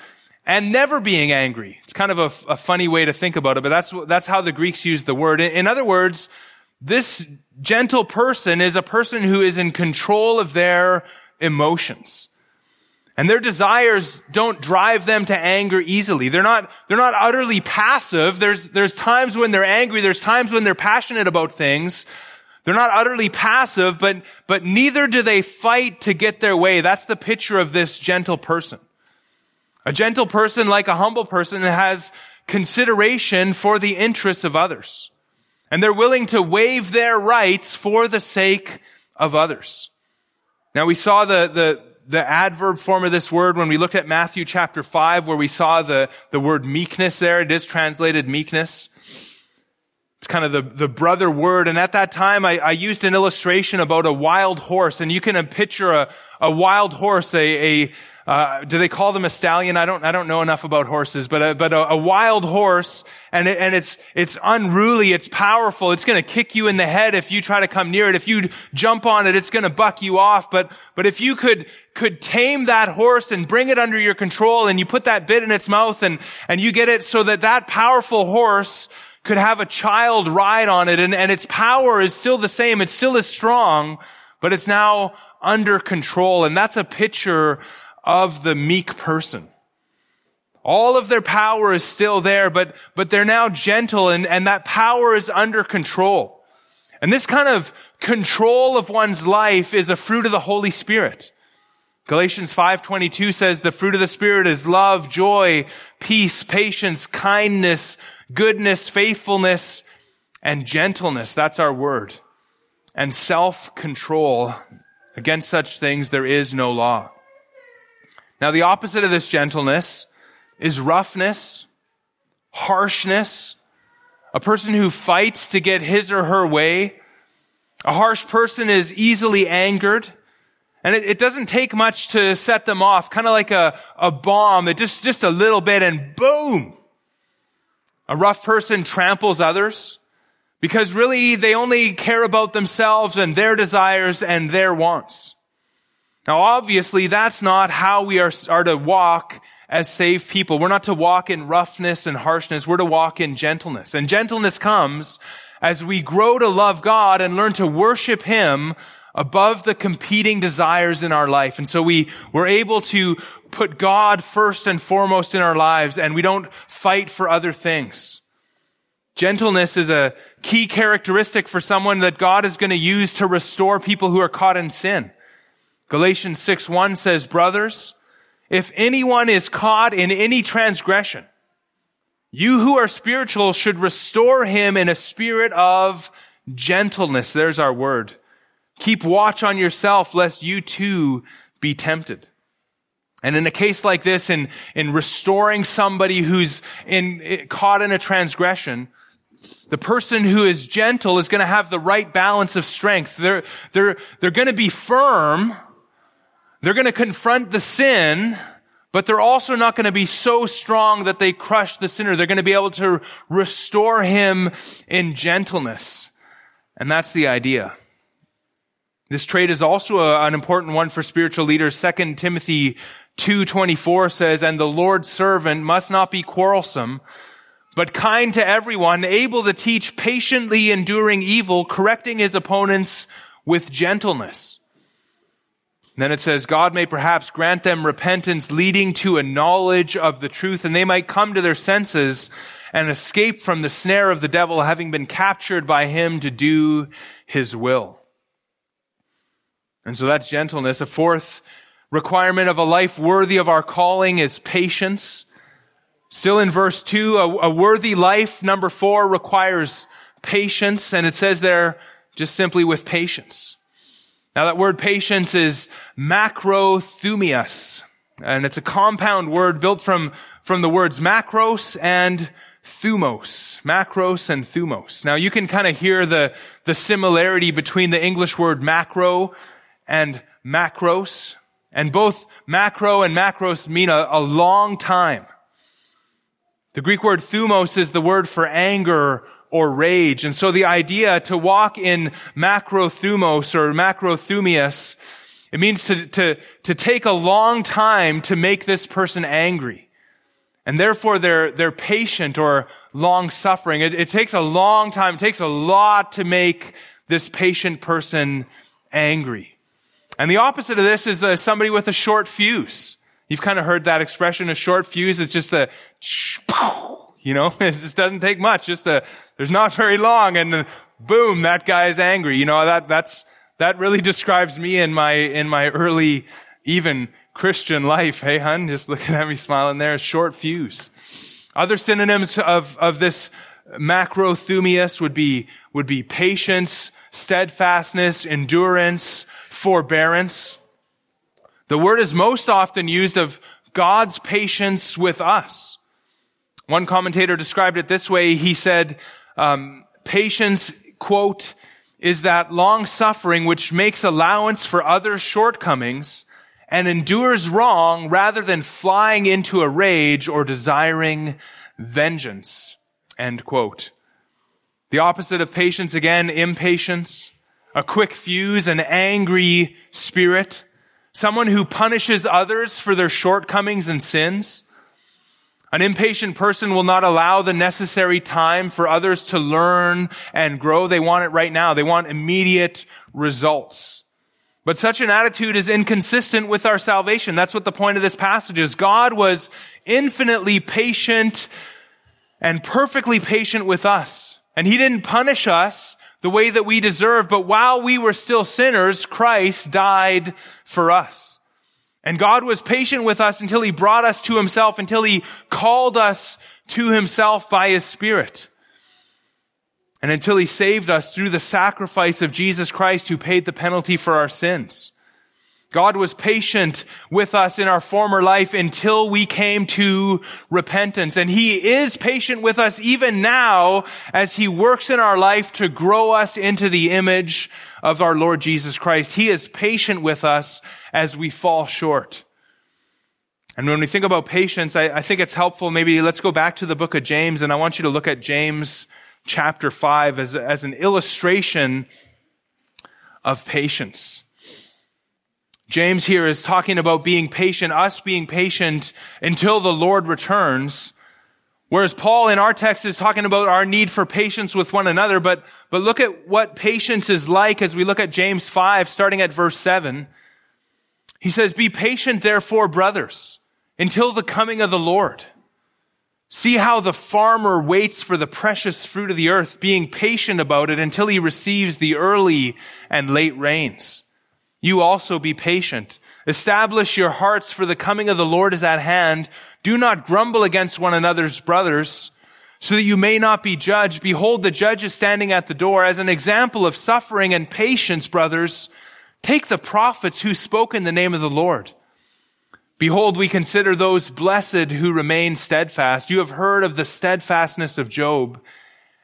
and never being angry. It's kind of a, a funny way to think about it, but that's, that's how the Greeks used the word. In, in other words, this gentle person is a person who is in control of their emotions. And their desires don't drive them to anger easily. They're not, they're not utterly passive. There's, there's times when they're angry. There's times when they're passionate about things. They're not utterly passive, but, but neither do they fight to get their way. That's the picture of this gentle person. A gentle person, like a humble person, has consideration for the interests of others. And they're willing to waive their rights for the sake of others. Now we saw the, the, the adverb form of this word when we looked at Matthew chapter 5 where we saw the, the word meekness there. It is translated meekness. It's kind of the, the brother word. And at that time, I, I used an illustration about a wild horse. And you can picture a, a wild horse, a, a, uh, do they call them a stallion? I don't, I don't know enough about horses, but a, but a, a wild horse and it, and it's, it's unruly. It's powerful. It's going to kick you in the head if you try to come near it. If you jump on it, it's going to buck you off. But, but if you could, could tame that horse and bring it under your control and you put that bit in its mouth and, and you get it so that that powerful horse could have a child ride on it and, and its power is still the same. It's still as strong, but it's now under control. And that's a picture of the meek person. All of their power is still there, but, but they're now gentle and, and that power is under control. And this kind of control of one's life is a fruit of the Holy Spirit. Galatians 5:22 says the fruit of the spirit is love, joy, peace, patience, kindness, goodness, faithfulness, and gentleness. That's our word. And self-control. Against such things there is no law. Now the opposite of this gentleness is roughness, harshness, a person who fights to get his or her way. A harsh person is easily angered. And it, it doesn't take much to set them off, kind of like a, a bomb. It just, just a little bit and boom! A rough person tramples others because really they only care about themselves and their desires and their wants. Now, obviously, that's not how we are, are to walk as saved people. We're not to walk in roughness and harshness. We're to walk in gentleness. And gentleness comes as we grow to love God and learn to worship Him above the competing desires in our life. And so we, we're able to put God first and foremost in our lives and we don't fight for other things. Gentleness is a key characteristic for someone that God is going to use to restore people who are caught in sin. Galatians 6 1 says, Brothers, if anyone is caught in any transgression, you who are spiritual should restore him in a spirit of gentleness. There's our word. Keep watch on yourself lest you too be tempted. And in a case like this, in, in restoring somebody who's in, caught in a transgression, the person who is gentle is going to have the right balance of strength. They're, they're, they're going to be firm, They're going to confront the sin, but they're also not going to be so strong that they crush the sinner. They're going to be able to restore him in gentleness. And that's the idea. This trait is also a, an important one for spiritual leaders. 2 Timothy 2.24 says, And the Lord's servant must not be quarrelsome, but kind to everyone, able to teach, patiently enduring evil, correcting his opponents with gentleness. And then it says, God may perhaps grant them repentance leading to a knowledge of the truth, and they might come to their senses and escape from the snare of the devil, having been captured by him to do his will. And so that's gentleness. A fourth requirement of a life worthy of our calling is patience. Still in verse two, a, a worthy life, number four, requires patience, and it says there just simply with patience. Now that word patience is macrothumias, and it's a compound word built from, from the words macros and thumos. Macros and thumos. Now you can kind of hear the, the similarity between the English word macro and macros. And both macro and macros mean a, a long time. The Greek word thumos is the word for anger or rage. And so the idea to walk in macrothumos or macrothumius, it means to, to, to take a long time to make this person angry. And therefore they're, they're patient or long suffering. It, it takes a long time. It takes a lot to make this patient person angry. And the opposite of this is uh, somebody with a short fuse. You've kind of heard that expression, a short fuse. It's just a, you know, it just doesn't take much. Just a, there's not very long and boom, that guy is angry. You know, that, that's, that really describes me in my, in my early, even Christian life. Hey, hun, just looking at me smiling there, short fuse. Other synonyms of, of this macrothumias would be, would be patience, steadfastness, endurance, forbearance. The word is most often used of God's patience with us. One commentator described it this way. He said, um, patience, quote, is that long suffering which makes allowance for others' shortcomings and endures wrong rather than flying into a rage or desiring vengeance. End quote. The opposite of patience, again, impatience, a quick fuse, an angry spirit, someone who punishes others for their shortcomings and sins. An impatient person will not allow the necessary time for others to learn and grow. They want it right now. They want immediate results. But such an attitude is inconsistent with our salvation. That's what the point of this passage is. God was infinitely patient and perfectly patient with us. And he didn't punish us the way that we deserve, but while we were still sinners, Christ died for us. And God was patient with us until he brought us to himself, until he called us to himself by his spirit. And until he saved us through the sacrifice of Jesus Christ who paid the penalty for our sins. God was patient with us in our former life until we came to repentance. And He is patient with us even now as He works in our life to grow us into the image of our Lord Jesus Christ. He is patient with us as we fall short. And when we think about patience, I, I think it's helpful. Maybe let's go back to the book of James and I want you to look at James chapter five as, as an illustration of patience. James here is talking about being patient, us being patient until the Lord returns. Whereas Paul in our text is talking about our need for patience with one another, but, but look at what patience is like as we look at James 5, starting at verse 7. He says, Be patient, therefore, brothers, until the coming of the Lord. See how the farmer waits for the precious fruit of the earth, being patient about it until he receives the early and late rains. You also be patient. Establish your hearts for the coming of the Lord is at hand. Do not grumble against one another's brothers so that you may not be judged. Behold, the judge is standing at the door as an example of suffering and patience, brothers. Take the prophets who spoke in the name of the Lord. Behold, we consider those blessed who remain steadfast. You have heard of the steadfastness of Job,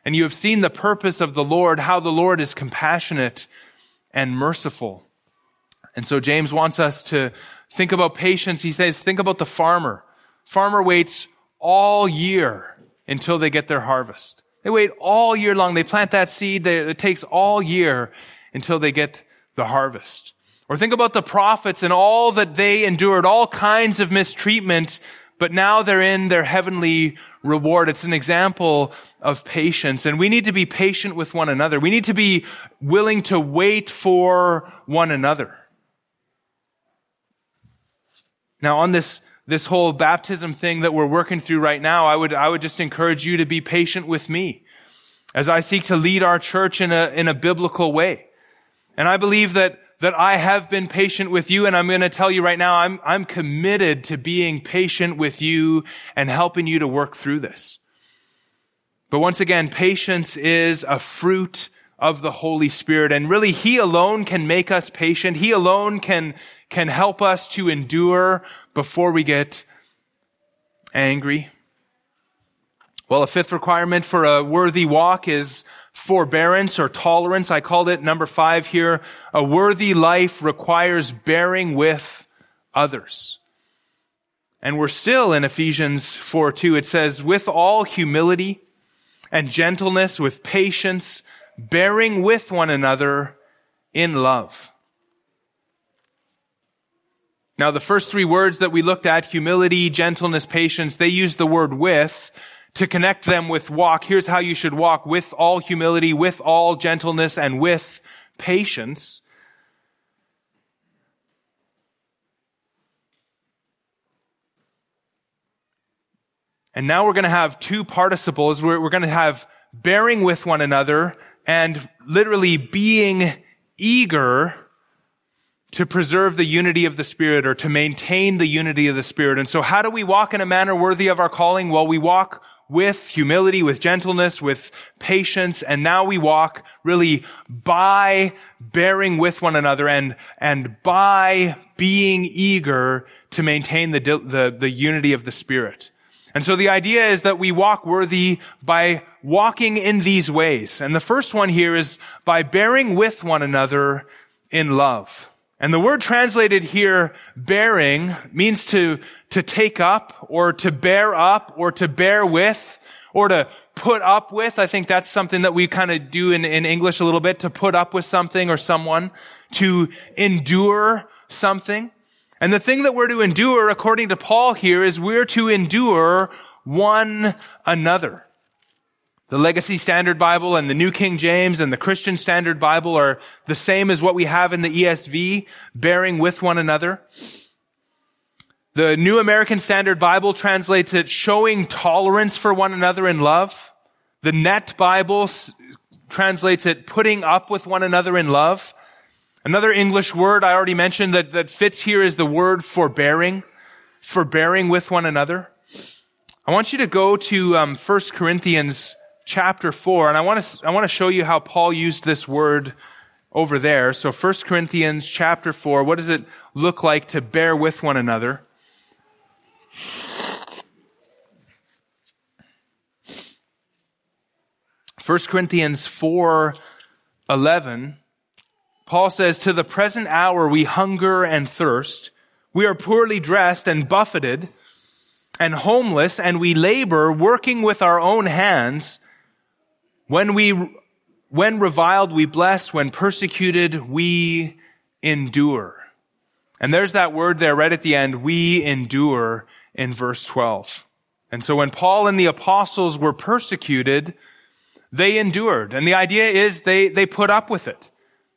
and you have seen the purpose of the Lord, how the Lord is compassionate and merciful. And so James wants us to think about patience. He says, think about the farmer. Farmer waits all year until they get their harvest. They wait all year long. They plant that seed. It takes all year until they get the harvest. Or think about the prophets and all that they endured, all kinds of mistreatment, but now they're in their heavenly reward. It's an example of patience. And we need to be patient with one another. We need to be willing to wait for one another. Now on this, this whole baptism thing that we're working through right now, I would, I would just encourage you to be patient with me as I seek to lead our church in a, in a biblical way. And I believe that, that I have been patient with you. And I'm going to tell you right now, I'm, I'm committed to being patient with you and helping you to work through this. But once again, patience is a fruit of the Holy Spirit. And really, He alone can make us patient. He alone can, can help us to endure before we get angry. Well, a fifth requirement for a worthy walk is forbearance or tolerance. I called it number five here. A worthy life requires bearing with others. And we're still in Ephesians 4 2. It says, with all humility and gentleness, with patience, bearing with one another in love. Now, the first three words that we looked at, humility, gentleness, patience, they use the word with to connect them with walk. Here's how you should walk with all humility, with all gentleness, and with patience. And now we're going to have two participles. We're, we're going to have bearing with one another and literally being eager to preserve the unity of the Spirit or to maintain the unity of the Spirit. And so how do we walk in a manner worthy of our calling? Well, we walk with humility, with gentleness, with patience, and now we walk really by bearing with one another and, and by being eager to maintain the, the, the unity of the Spirit. And so the idea is that we walk worthy by walking in these ways. And the first one here is by bearing with one another in love. And the word translated here, bearing, means to, to take up or to bear up or to bear with or to put up with. I think that's something that we kind of do in, in English a little bit, to put up with something or someone, to endure something. And the thing that we're to endure, according to Paul here, is we're to endure one another. The Legacy Standard Bible and the New King James and the Christian Standard Bible are the same as what we have in the ESV, bearing with one another. The New American Standard Bible translates it showing tolerance for one another in love. The Net Bible translates it putting up with one another in love. Another English word I already mentioned that, that fits here is the word forbearing, forbearing with one another. I want you to go to um, 1 Corinthians chapter 4, and I want to I want to show you how Paul used this word over there. So 1 Corinthians chapter 4, what does it look like to bear with one another? First Corinthians 4, 11 Paul says, to the present hour we hunger and thirst. We are poorly dressed and buffeted and homeless and we labor working with our own hands. When we, when reviled, we bless. When persecuted, we endure. And there's that word there right at the end. We endure in verse 12. And so when Paul and the apostles were persecuted, they endured. And the idea is they, they put up with it.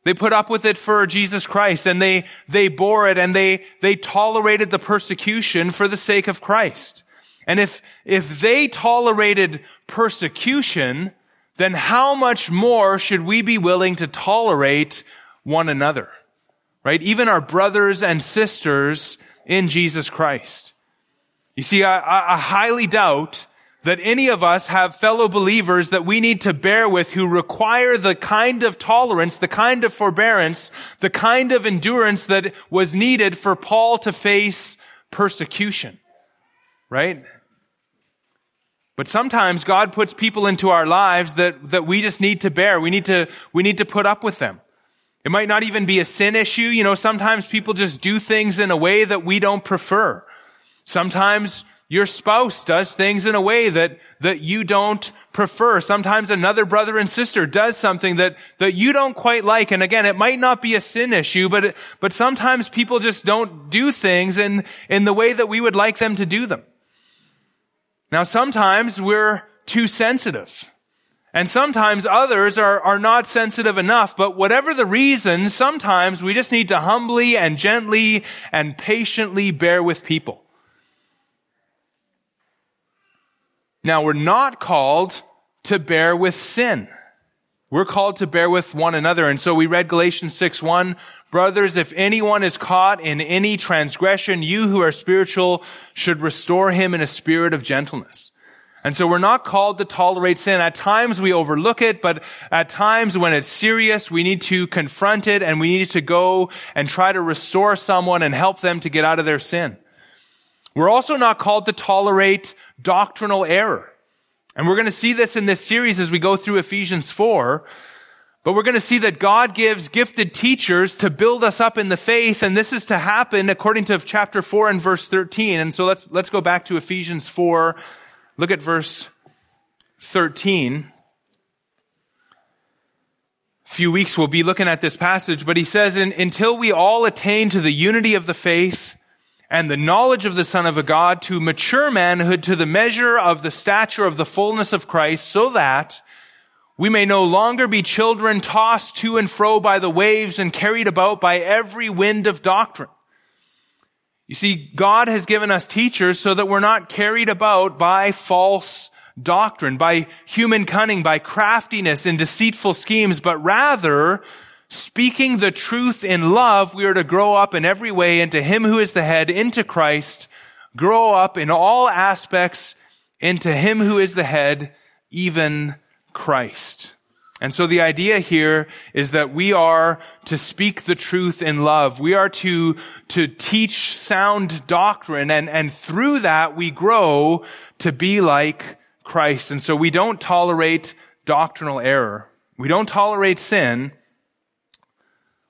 They put up with it for Jesus Christ and they, they bore it and they, they tolerated the persecution for the sake of Christ. And if, if they tolerated persecution, then how much more should we be willing to tolerate one another? Right? Even our brothers and sisters in Jesus Christ. You see, I, I highly doubt that any of us have fellow believers that we need to bear with who require the kind of tolerance, the kind of forbearance, the kind of endurance that was needed for Paul to face persecution. Right? But sometimes God puts people into our lives that, that we just need to bear. We need to, we need to put up with them. It might not even be a sin issue. You know, sometimes people just do things in a way that we don't prefer. Sometimes your spouse does things in a way that, that you don't prefer. Sometimes another brother and sister does something that, that you don't quite like. And again, it might not be a sin issue, but, but sometimes people just don't do things in, in the way that we would like them to do them. Now, sometimes we're too sensitive. And sometimes others are, are not sensitive enough, but whatever the reason, sometimes we just need to humbly and gently and patiently bear with people. Now, we're not called to bear with sin. We're called to bear with one another. And so we read Galatians 6 1. Brothers, if anyone is caught in any transgression, you who are spiritual should restore him in a spirit of gentleness. And so we're not called to tolerate sin. At times we overlook it, but at times when it's serious, we need to confront it and we need to go and try to restore someone and help them to get out of their sin. We're also not called to tolerate doctrinal error. And we're going to see this in this series as we go through Ephesians 4. But we're going to see that God gives gifted teachers to build us up in the faith, and this is to happen according to chapter 4 and verse 13. And so let's, let's go back to Ephesians 4. Look at verse 13. A few weeks we'll be looking at this passage, but he says, until we all attain to the unity of the faith and the knowledge of the Son of a God to mature manhood to the measure of the stature of the fullness of Christ so that we may no longer be children tossed to and fro by the waves and carried about by every wind of doctrine. You see, God has given us teachers so that we're not carried about by false doctrine, by human cunning, by craftiness and deceitful schemes, but rather speaking the truth in love, we are to grow up in every way into Him who is the head, into Christ, grow up in all aspects into Him who is the head, even Christ. And so the idea here is that we are to speak the truth in love. We are to, to teach sound doctrine and, and through that we grow to be like Christ. And so we don't tolerate doctrinal error. We don't tolerate sin.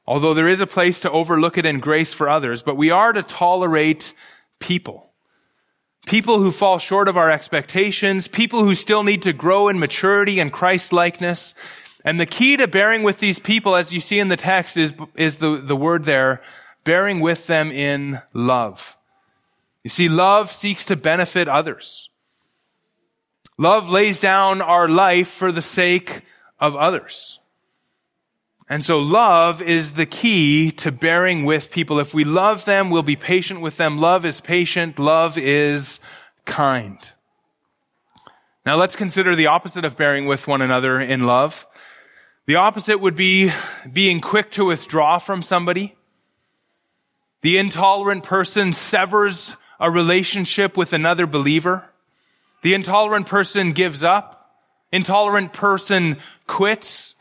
Although there is a place to overlook it in grace for others, but we are to tolerate people. People who fall short of our expectations, people who still need to grow in maturity and Christ likeness. And the key to bearing with these people, as you see in the text, is, is the, the word there, bearing with them in love. You see, love seeks to benefit others. Love lays down our life for the sake of others. And so love is the key to bearing with people. If we love them, we'll be patient with them. Love is patient. Love is kind. Now let's consider the opposite of bearing with one another in love. The opposite would be being quick to withdraw from somebody. The intolerant person severs a relationship with another believer. The intolerant person gives up. Intolerant person quits.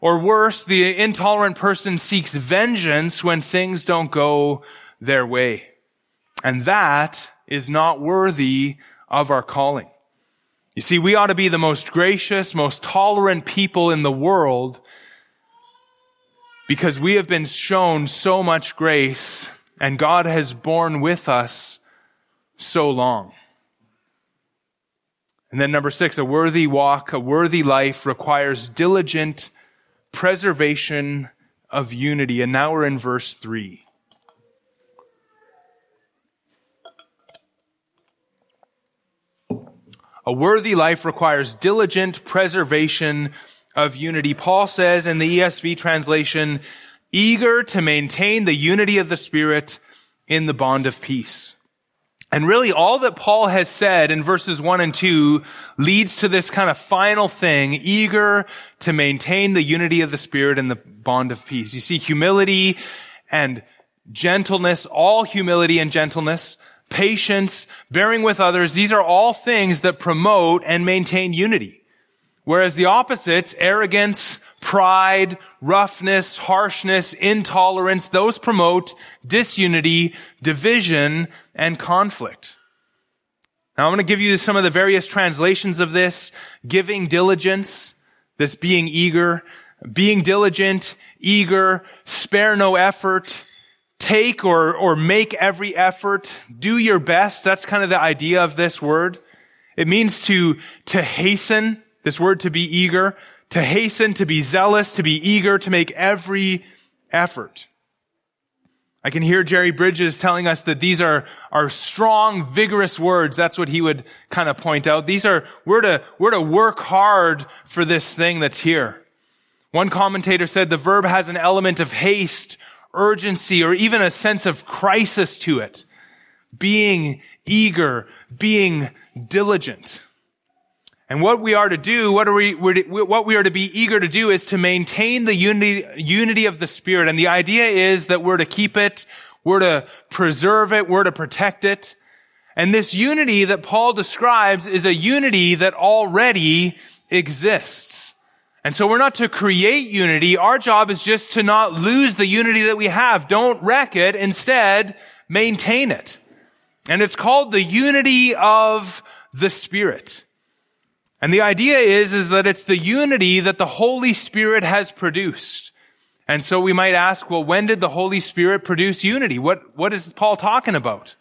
Or worse, the intolerant person seeks vengeance when things don't go their way. And that is not worthy of our calling. You see, we ought to be the most gracious, most tolerant people in the world because we have been shown so much grace and God has borne with us so long. And then number six, a worthy walk, a worthy life requires diligent preservation of unity. And now we're in verse 3. A worthy life requires diligent preservation of unity. Paul says in the ESV translation, eager to maintain the unity of the Spirit in the bond of peace. And really all that Paul has said in verses one and two leads to this kind of final thing, eager to maintain the unity of the Spirit and the bond of peace. You see, humility and gentleness, all humility and gentleness, patience, bearing with others, these are all things that promote and maintain unity. Whereas the opposites, arrogance, pride, roughness, harshness, intolerance, those promote disunity, division, and conflict. Now I'm going to give you some of the various translations of this. Giving diligence, this being eager. being diligent, eager, spare no effort, take or, or make every effort, do your best. That's kind of the idea of this word. It means to, to hasten, this word to be eager, to hasten, to be zealous, to be eager, to make every effort. I can hear Jerry Bridges telling us that these are, are strong, vigorous words. That's what he would kind of point out. These are, we're to, we're to work hard for this thing that's here. One commentator said the verb has an element of haste, urgency, or even a sense of crisis to it. Being eager, being diligent. And what we are to do, what are we, what we are to be eager to do is to maintain the unity, unity of the Spirit. And the idea is that we're to keep it, we're to preserve it, we're to protect it. And this unity that Paul describes is a unity that already exists. And so we're not to create unity. Our job is just to not lose the unity that we have. Don't wreck it. Instead, maintain it. And it's called the unity of the Spirit. And the idea is, is that it's the unity that the Holy Spirit has produced. And so we might ask, well, when did the Holy Spirit produce unity? What, what is Paul talking about?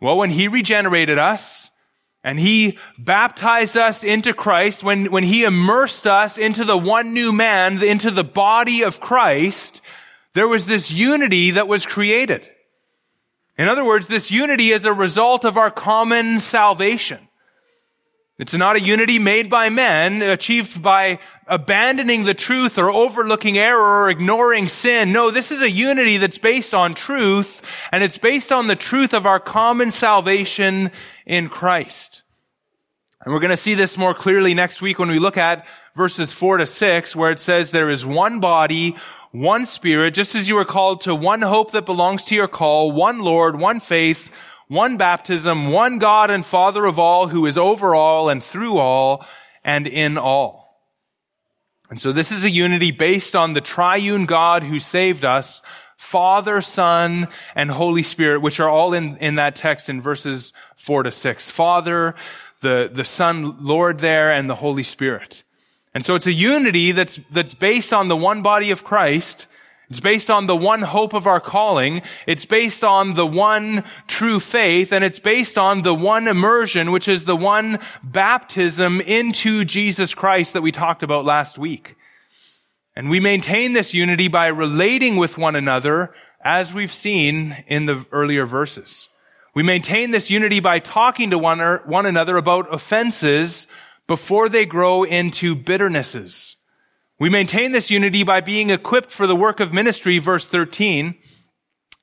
Well, when he regenerated us and he baptized us into Christ, when, when he immersed us into the one new man, into the body of Christ, there was this unity that was created. In other words, this unity is a result of our common salvation. It's not a unity made by men, achieved by abandoning the truth or overlooking error or ignoring sin. No, this is a unity that's based on truth, and it's based on the truth of our common salvation in Christ. And we're going to see this more clearly next week when we look at verses four to six, where it says there is one body, one spirit, just as you were called to one hope that belongs to your call, one Lord, one faith, one baptism, one God and Father of all, who is over all and through all and in all. And so this is a unity based on the triune God who saved us, Father, Son, and Holy Spirit, which are all in, in that text in verses four to six. Father, the, the Son, Lord there, and the Holy Spirit. And so it's a unity that's, that's based on the one body of Christ, it's based on the one hope of our calling. It's based on the one true faith and it's based on the one immersion, which is the one baptism into Jesus Christ that we talked about last week. And we maintain this unity by relating with one another as we've seen in the earlier verses. We maintain this unity by talking to one, er, one another about offenses before they grow into bitternesses. We maintain this unity by being equipped for the work of ministry, verse 13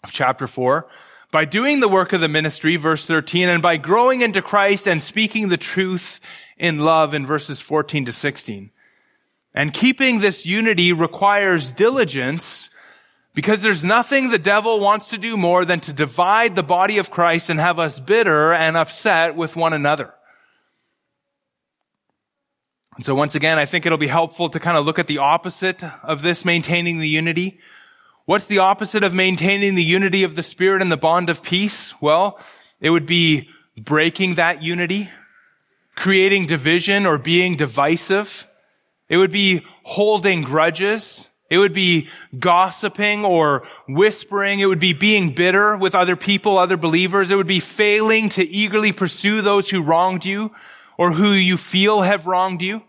of chapter 4, by doing the work of the ministry, verse 13, and by growing into Christ and speaking the truth in love in verses 14 to 16. And keeping this unity requires diligence because there's nothing the devil wants to do more than to divide the body of Christ and have us bitter and upset with one another. And so once again, I think it'll be helpful to kind of look at the opposite of this maintaining the unity. What's the opposite of maintaining the unity of the Spirit and the bond of peace? Well, it would be breaking that unity, creating division or being divisive. It would be holding grudges. It would be gossiping or whispering. It would be being bitter with other people, other believers. It would be failing to eagerly pursue those who wronged you or who you feel have wronged you.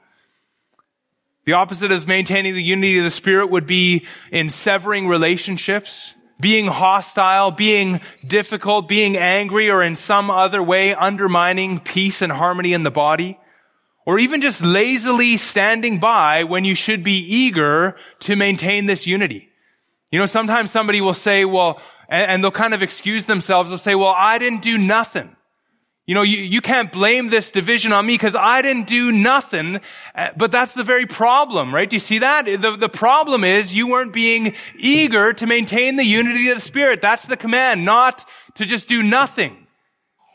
The opposite of maintaining the unity of the Spirit would be in severing relationships, being hostile, being difficult, being angry, or in some other way undermining peace and harmony in the body. Or even just lazily standing by when you should be eager to maintain this unity. You know, sometimes somebody will say, well, and, they'll kind of excuse themselves. They'll say, well, I didn't do nothing. You know, you, you can't blame this division on me because I didn't do nothing. Uh, but that's the very problem, right? Do you see that? The, the problem is you weren't being eager to maintain the unity of the Spirit. That's the command, not to just do nothing.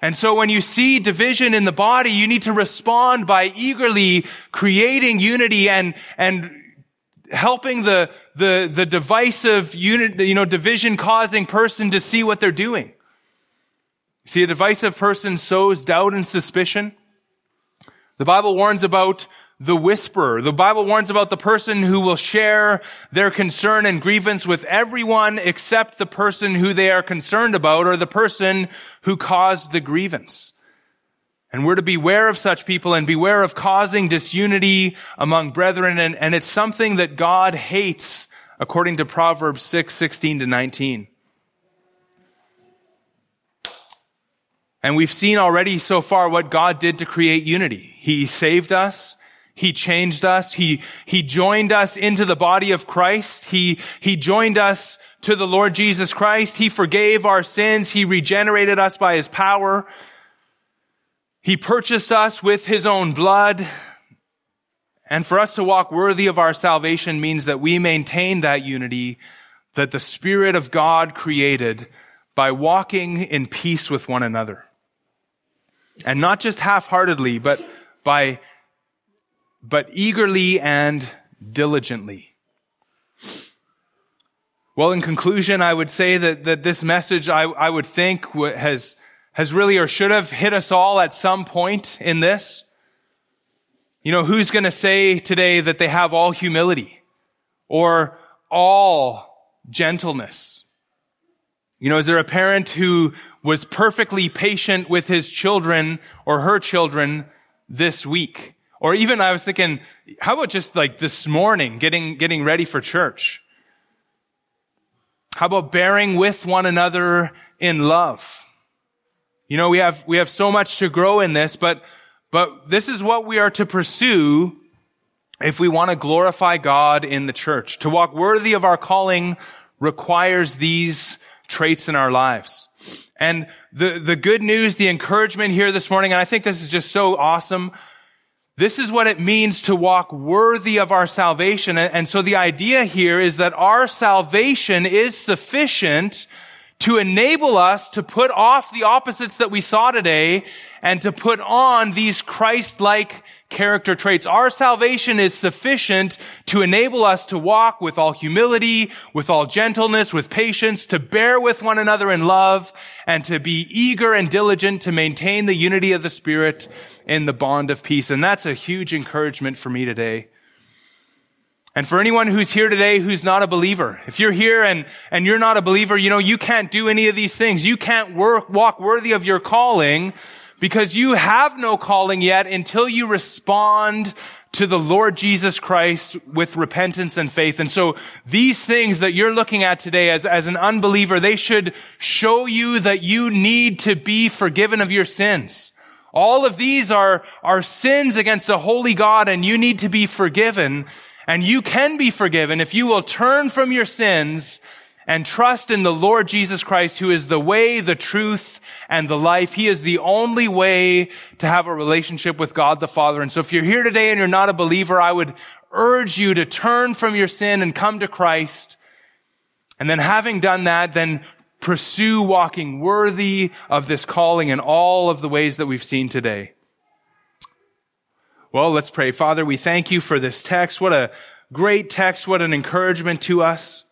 And so when you see division in the body, you need to respond by eagerly creating unity and, and helping the, the, the divisive unit, you know, division causing person to see what they're doing. See, a divisive person sows doubt and suspicion. The Bible warns about the whisperer. The Bible warns about the person who will share their concern and grievance with everyone except the person who they are concerned about or the person who caused the grievance. And we're to beware of such people and beware of causing disunity among brethren. And, and it's something that God hates according to Proverbs 6, 16 to 19. And we've seen already so far what God did to create unity. He saved us. He changed us. He, he joined us into the body of Christ. He, he joined us to the Lord Jesus Christ. He forgave our sins. He regenerated us by his power. He purchased us with his own blood. And for us to walk worthy of our salvation means that we maintain that unity that the Spirit of God created by walking in peace with one another. And not just half-heartedly, but by but eagerly and diligently. Well, in conclusion, I would say that, that this message, I, I would think, has, has really or should have hit us all at some point in this. You know, who's going to say today that they have all humility or all gentleness? You know, is there a parent who was perfectly patient with his children or her children this week? Or even I was thinking, how about just like this morning, getting, getting ready for church? How about bearing with one another in love? You know, we have, we have so much to grow in this, but, but this is what we are to pursue if we want to glorify God in the church. To walk worthy of our calling requires these traits in our lives. And the, the good news, the encouragement here this morning, and I think this is just so awesome. This is what it means to walk worthy of our salvation. And so the idea here is that our salvation is sufficient to enable us to put off the opposites that we saw today and to put on these Christ-like character traits. Our salvation is sufficient to enable us to walk with all humility, with all gentleness, with patience, to bear with one another in love, and to be eager and diligent to maintain the unity of the Spirit in the bond of peace. And that's a huge encouragement for me today. And for anyone who's here today who's not a believer, if you're here and, and you're not a believer, you know, you can't do any of these things. You can't work, walk worthy of your calling because you have no calling yet until you respond to the Lord Jesus Christ with repentance and faith. And so these things that you're looking at today as, as an unbeliever, they should show you that you need to be forgiven of your sins. All of these are, are sins against a holy God and you need to be forgiven. And you can be forgiven if you will turn from your sins and trust in the Lord Jesus Christ, who is the way, the truth, and the life. He is the only way to have a relationship with God the Father. And so if you're here today and you're not a believer, I would urge you to turn from your sin and come to Christ. And then having done that, then pursue walking worthy of this calling in all of the ways that we've seen today. Well, let's pray. Father, we thank you for this text. What a great text. What an encouragement to us.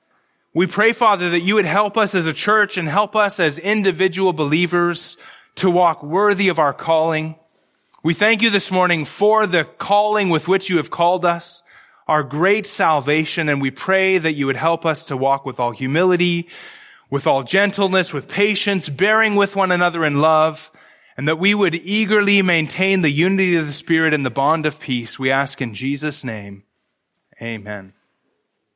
We pray, Father, that you would help us as a church and help us as individual believers to walk worthy of our calling. We thank you this morning for the calling with which you have called us, our great salvation, and we pray that you would help us to walk with all humility, with all gentleness, with patience, bearing with one another in love, and that we would eagerly maintain the unity of the Spirit and the bond of peace. We ask in Jesus' name. Amen.